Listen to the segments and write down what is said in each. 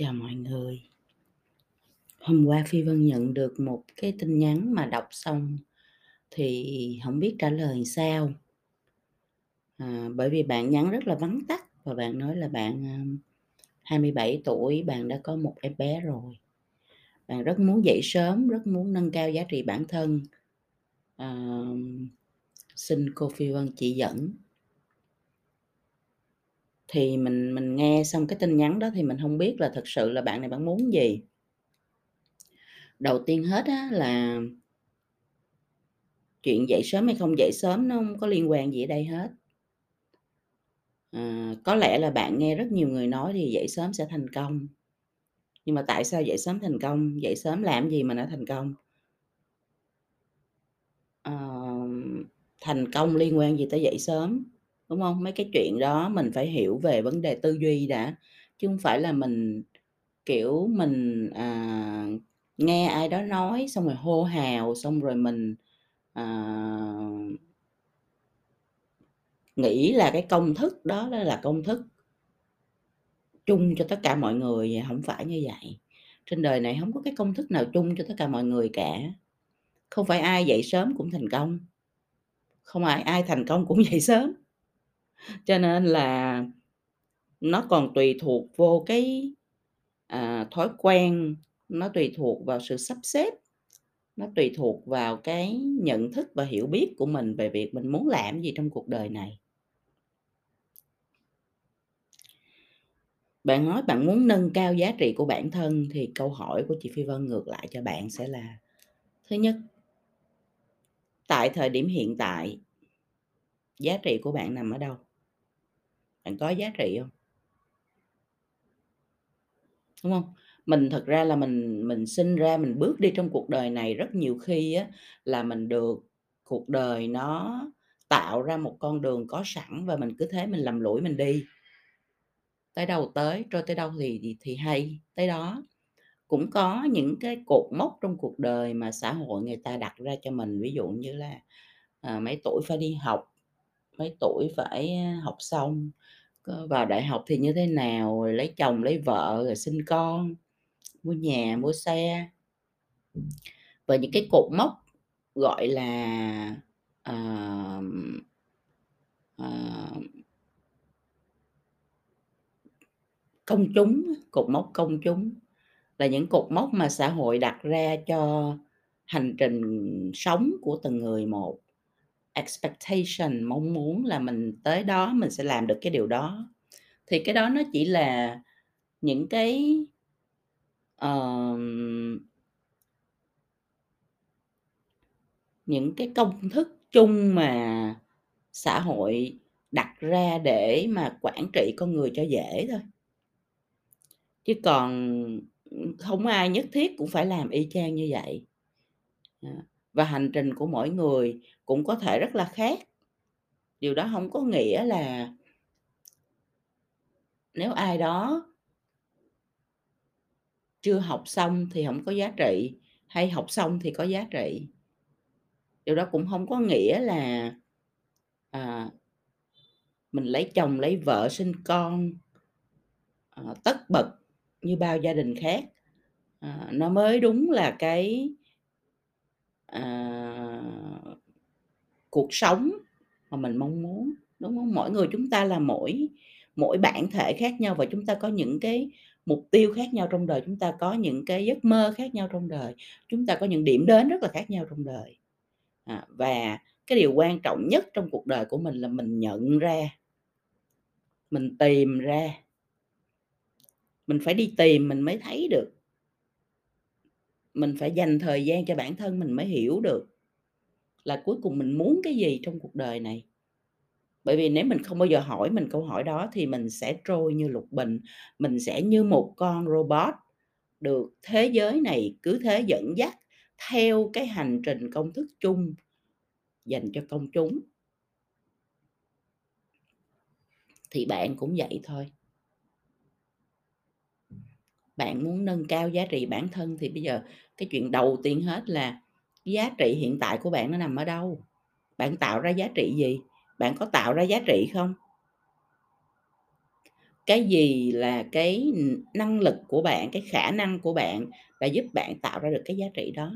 Chào mọi người. Hôm qua Phi Vân nhận được một cái tin nhắn mà đọc xong thì không biết trả lời sao. À, bởi vì bạn nhắn rất là vắn tắt và bạn nói là bạn, à, 27 tuổi, bạn đã có một em bé rồi. Bạn rất muốn dậy sớm, rất muốn nâng cao giá trị bản thân. à, xin cô Phi Vân chỉ dẫn. Thì mình mình nghe xong cái tin nhắn đó thì mình hông biết là thật sự là bạn này bạn muốn gì. Đầu tiên hết á là chuyện dậy sớm hay không dậy sớm nó hông có liên quan gì ở đây hết. À, có lẽ là bạn nghe rất nhiều người nói thì dậy sớm sẽ thành công. Nhưng mà tại sao dậy sớm thành công? Dậy sớm làm gì mà nó thành công? Ờm, thành công liên quan gì tới dậy sớm, đúng hông? Mấy cái chuyện đó mình phải hiểu về vấn đề tư duy đã, chứ hông phải là mình, kiểu, mình, à, nghe ai đó nói xong rồi hô hào, xong rồi mình, à nghĩ là cái công thức đó đó là công thức chung cho tất cả mọi người, hổng phải như vậy. Trên đời này không có cái công thức nào chung cho tất cả mọi người cả. Không phải ai dậy sớm cũng thành công. Không phải ai thành công cũng dậy sớm. Cho nên là nó còn tùy thuộc vô cái, à, thói quen, nó tùy thuộc vào sự sắp xếp, nó tùy thuộc vào cái nhận thức và hiểu biết của mình về việc mình muốn làm gì trong cuộc đời này. Bạn nói bạn muốn nâng cao giá trị của bản thân thì câu hỏi của chị Phi Vân ngược lại cho bạn sẽ là: thứ nhất tại thời điểm hiện tại giá trị của bạn nằm ở đâu? Bạn có giá trị hông? Đúng hông? Mình thật ra là mình mình sinh ra mình bước đi trong cuộc đời này rất nhiều khi á là mình được cuộc đời nó tạo ra một con đường có sẵn và mình cứ thế mình lầm lũi mình đi. Tới đâu tới, trôi tới đâu thì thì thì hay tới đó. Cũng có những cái cột mốc trong cuộc đời mà xã hội người ta đặt ra cho mình, ví dụ như là, à, mấy tuổi phải đi học, mấy tuổi phải, a, học xong, có vào đại học thì như thế nào, rồi lấy chồng lấy vợ, rồi sinh con, mua nhà, mua xe. Và những cái cột mốc, gọi là, uh, uh, công chúng cột mốc công chúng là những cột mốc mà xã hội đặt ra cho hành trình sống của từng người một. Expectation, mong muốn là mình tới đó mình sẽ làm được cái điều đó. Thì cái đó nó chỉ là những cái uh, những cái công thức chung mà xã hội đặt ra để mà quản trị con người cho dễ thôi. Chứ còn, không ai nhất thiết cũng phải làm y chang như vậy. Và hành trình của mỗi người cũng có thể rất là khác. Điều đó không có nghĩa là nếu ai đó chưa học xong thì không có giá trị, hay học xong thì có giá trị. Điều đó cũng không có nghĩa là, à mình lấy chồng lấy vợ sinh con, à, tất bật như bao gia đình khác, à, nó mới đúng là cái à, cuộc sống mà mình mong muốn, đúng không? Mỗi người chúng ta là mỗi mỗi bản thể khác nhau và chúng ta có những cái mục tiêu khác nhau trong đời, chúng ta có những cái giấc mơ khác nhau trong đời, chúng ta có những điểm đến rất là khác nhau trong đời. À, và cái điều quan trọng nhất trong cuộc đời của mình là mình nhận ra mình tìm ra. Mình phải đi tìm mình mới thấy được. Mình phải dành thời gian cho bản thân mình mới hiểu được là cuối cùng mình muốn cái gì trong cuộc đời này. Bởi vì nếu mình không bao giờ hỏi mình câu hỏi đó thì mình sẽ trôi như lục bình, mình sẽ như một con robot được thế giới này cứ thế dẫn dắt theo cái hành trình công thức chung dành cho công chúng. Thì bạn cũng vậy thôi. Bạn muốn nâng cao giá trị bản thân thì bây giờ cái chuyện đầu tiên hết là giá trị hiện tại của bạn nó nằm ở đâu? Bạn tạo ra giá trị gì? Bạn có tạo ra giá trị không? cái gì là cái, năng lực của bạn, cái khả năng của bạn là giúp bạn tạo ra được cái giá trị đó.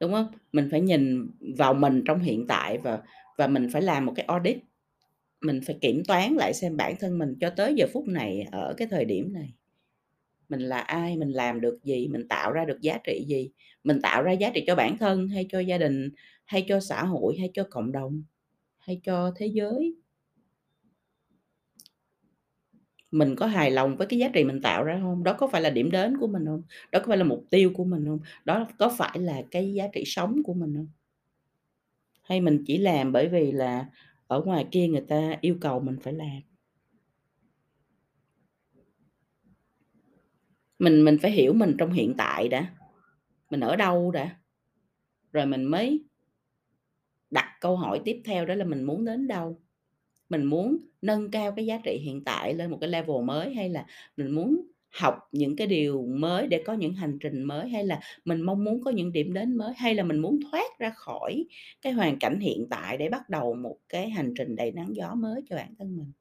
Đúng không Mình phải nhìn vào mình trong hiện tại và và mình phải làm một cái audit. Mình phải kiểm toán lại xem bản thân mình cho tới giờ phút này, ở cái thời điểm này, mình là ai, mình làm được gì, mình tạo ra được giá trị gì, mình tạo ra giá trị cho bản thân hay cho gia đình, hay cho xã hội, hay cho cộng đồng, hay cho thế giới. Mình có hài lòng với cái giá trị mình tạo ra không? Đó có phải là điểm đến của mình không? Đó có phải là mục tiêu của mình không? Đó có phải là cái giá trị sống của mình không? Hay mình chỉ làm bởi vì là ở ngoài kia người ta yêu cầu mình phải làm? Mình mình phải hiểu mình trong hiện tại đã, mình ở đâu đã, rồi mình mới đặt câu hỏi tiếp theo đó là mình muốn đến đâu? Mình muốn nâng cao cái giá trị hiện tại lên một cái level mới, hay là mình muốn học những cái điều mới để có những hành trình mới, hay là mình mong muốn có những điểm đến mới, hay là mình muốn thoát ra khỏi cái hoàn cảnh hiện tại để bắt đầu một cái hành trình đầy nắng gió mới cho bản thân mình?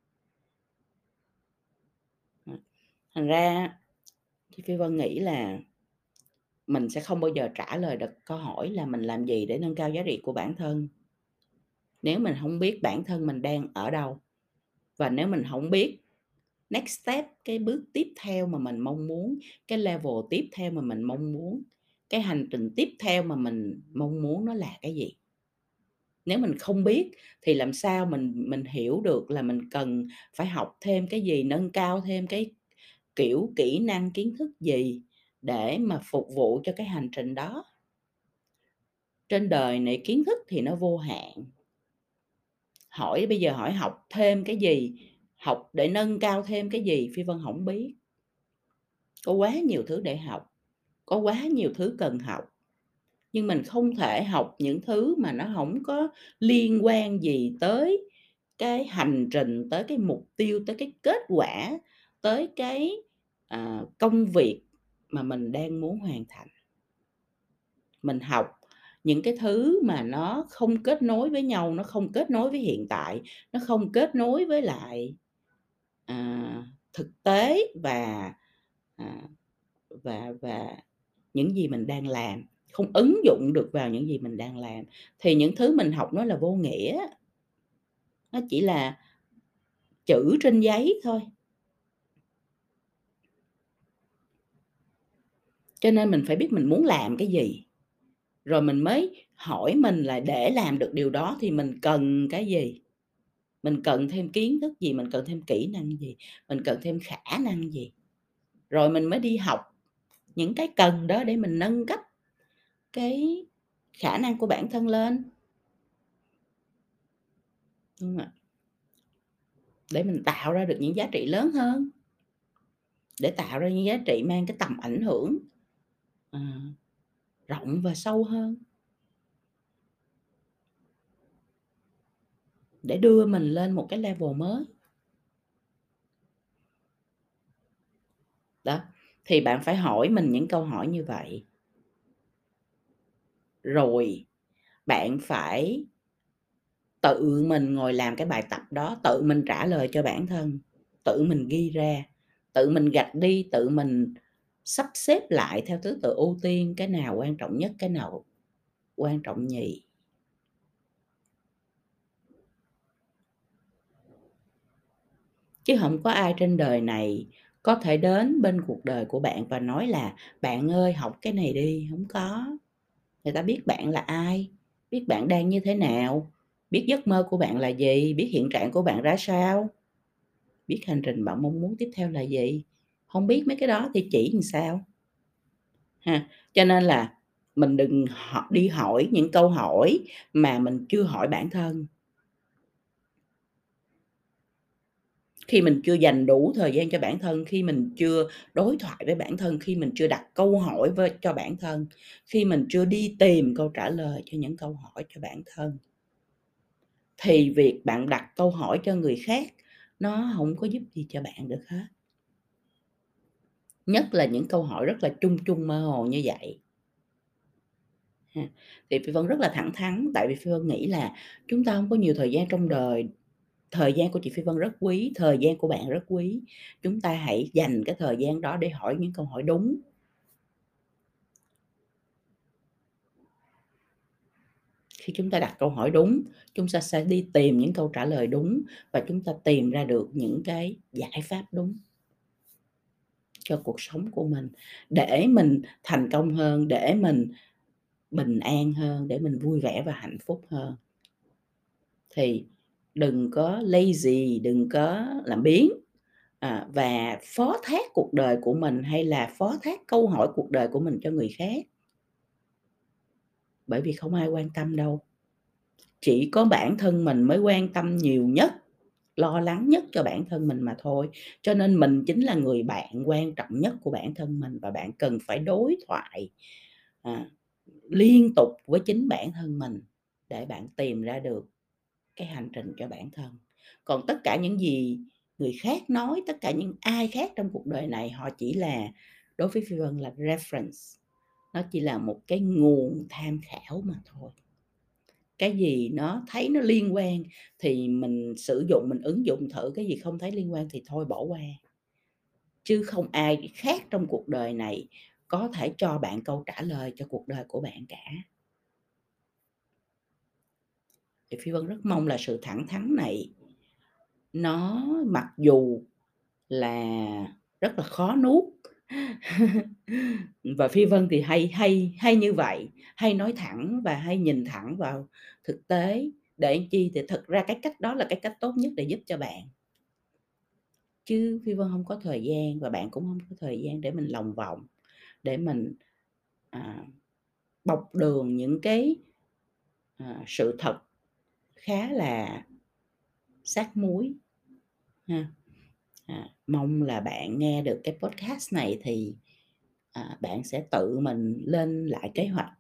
Thành ra á, thì Phi Vân nghĩ là mình sẽ không bao giờ trả lời được câu hỏi là mình làm gì để nâng cao giá trị của bản thân. Nếu mình hông biết bản thân mình đang ở đâu, và nếu mình hổng biết next step, cái bước tiếp theo mà mình mong muốn, cái level tiếp theo mà mình mong muốn, cái hành trình tiếp theo mà mình mong muốn nó là cái gì. Nếu mình không biết thì làm sao mình mình hiểu được là mình cần phải học thêm cái gì, nâng cao thêm cái, kiểu, kỹ năng, kiến thức gì để mà phục vụ cho cái hành trình đó. Trên đời này kiến thức thì nó vô hạn. Hỏi bây giờ hỏi học thêm cái gì, học để nâng cao thêm cái gì, Phi Vân không biết. Có quá nhiều thứ để học, có quá nhiều thứ cần học, nhưng mình không thể học những thứ mà nó không có liên quan gì tới cái hành trình, tới cái mục tiêu, tới cái kết quả, tới cái, à, công việc mà mình đang muốn hoàn thành. Mình học những cái thứ mà nó không kết nối với nhau, nó không kết nối với hiện tại, nó không kết nối với lại, à, thực tế và, à, và và những gì mình đang làm, không ứng dụng được vào những gì mình đang làm, thì những thứ mình học nó là vô nghĩa. Nó chỉ là chữ trên giấy thôi. Cho nên mình phải biết mình muốn làm cái gì, rồi mình mới hỏi mình là để làm được điều đó thì mình cần cái gì? Mình cần thêm kiến thức gì, mình cần thêm kỹ năng gì, mình cần thêm khả năng gì? Rồi mình mới đi học những cái cần đó để mình nâng cấp cái khả năng của bản thân lên. Đúng ạ. Để mình tạo ra được những giá trị lớn hơn. Để tạo ra những giá trị mang cái tầm ảnh hưởng, à, rộng và sâu hơn. Để đưa mình lên một cái level mới. Đó, thì bạn phải hỏi mình những câu hỏi như vậy. Rồi bạn phải tự mình ngồi làm cái bài tập đó, tự mình trả lời cho bản thân, tự mình ghi ra, tự mình gạch đi, tự mình sắp xếp lại theo thứ tự ưu tiên, cái nào quan trọng nhất, cái nào quan trọng nhì. Chứ không có ai trên đời này có thể đến bên cuộc đời của bạn và nói là "Bạn ơi, học cái này đi." không có. Người ta biết bạn là ai, biết bạn đang như thế nào, biết giấc mơ của bạn là gì, biết hiện trạng của bạn ra sao, biết hành trình bạn mong muốn tiếp theo là gì. không biết mấy cái đó thì chỉ làm sao? Ha, cho nên là mình đừng đi hỏi những câu hỏi mà mình chưa hỏi bản thân. Khi mình chưa dành đủ thời gian cho bản thân, khi mình chưa đối thoại với bản thân, khi mình chưa đặt câu hỏi với cho bản thân, khi mình chưa đi tìm câu trả lời cho những câu hỏi cho bản thân thì việc bạn đặt câu hỏi cho người khác nó không có giúp gì cho bạn được hết. Nhất là những câu hỏi rất là chung chung, mơ hồ như vậy. Thì Phi Vân rất là thẳng thắn, tại vì Phi Vân nghĩ là chúng ta không có nhiều thời gian trong đời thời gian của chị Phi Vân rất quý, thời gian của bạn rất quý. Chúng ta hãy dành cái thời gian đó để hỏi những câu hỏi đúng. Khi chúng ta đặt câu hỏi đúng, chúng ta sẽ đi tìm những câu trả lời đúng và chúng ta tìm ra được những cái giải pháp đúng cho cuộc sống của mình, để mình thành công hơn, để mình bình an hơn, để mình vui vẻ và hạnh phúc hơn. Thì đừng có lazy, đừng có làm biếng, à, và phó thác cuộc đời của mình hay là phó thác câu hỏi cuộc đời của mình cho người khác. Bởi vì không ai quan tâm đâu. Chỉ có bản thân mình mới quan tâm nhiều nhất, lo lắng nhất cho bản thân mình mà thôi. Cho nên mình chính là người bạn quan trọng nhất của bản thân mình và bạn cần phải đối thoại, à, liên tục với chính bản thân mình để bạn tìm ra được cái hành trình cho bản thân. Còn tất cả những gì người khác nói, tất cả những ai khác trong cuộc đời này họ chỉ là đối với Phi Vân là reference, nó chỉ là một cái nguồn tham khảo mà thôi. Cái gì nó thấy nó liên quan thì mình sử dụng, mình ứng dụng thử, cái gì không thấy liên quan thì thôi bỏ qua. Chứ không ai khác trong cuộc đời này có thể cho bạn câu trả lời cho cuộc đời của bạn cả. Thì Phi Vân rất mong là sự thẳng thắn này nó mặc dù là rất là khó nuốt. Và Phi Vân thì hay hay hay như vậy, hay nói thẳng và hay nhìn thẳng vào thực tế để chi? Thì thực ra cái cách đó là cái cách tốt nhất để giúp cho bạn. Chứ Phi Vân hông có thời gian và bạn cũng hông có thời gian để mình lòng vòng, để mình, à, bộc đường những cái, à, sự thật khá là sát muối ha. À, mong là bạn nghe được cái podcast này thì, à, bạn sẽ tự mình lên lại kế hoạch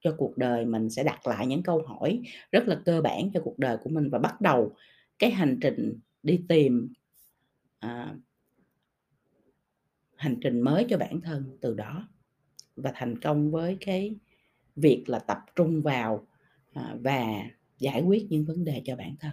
cho cuộc đời mình, sẽ đặt lại những câu hỏi rất là cơ bản cho cuộc đời của mình và bắt đầu cái hành trình đi tìm, à hành trình mới cho bản thân từ đó và thành công với cái việc là tập trung vào, à, và giải quyết những vấn đề cho bản thân.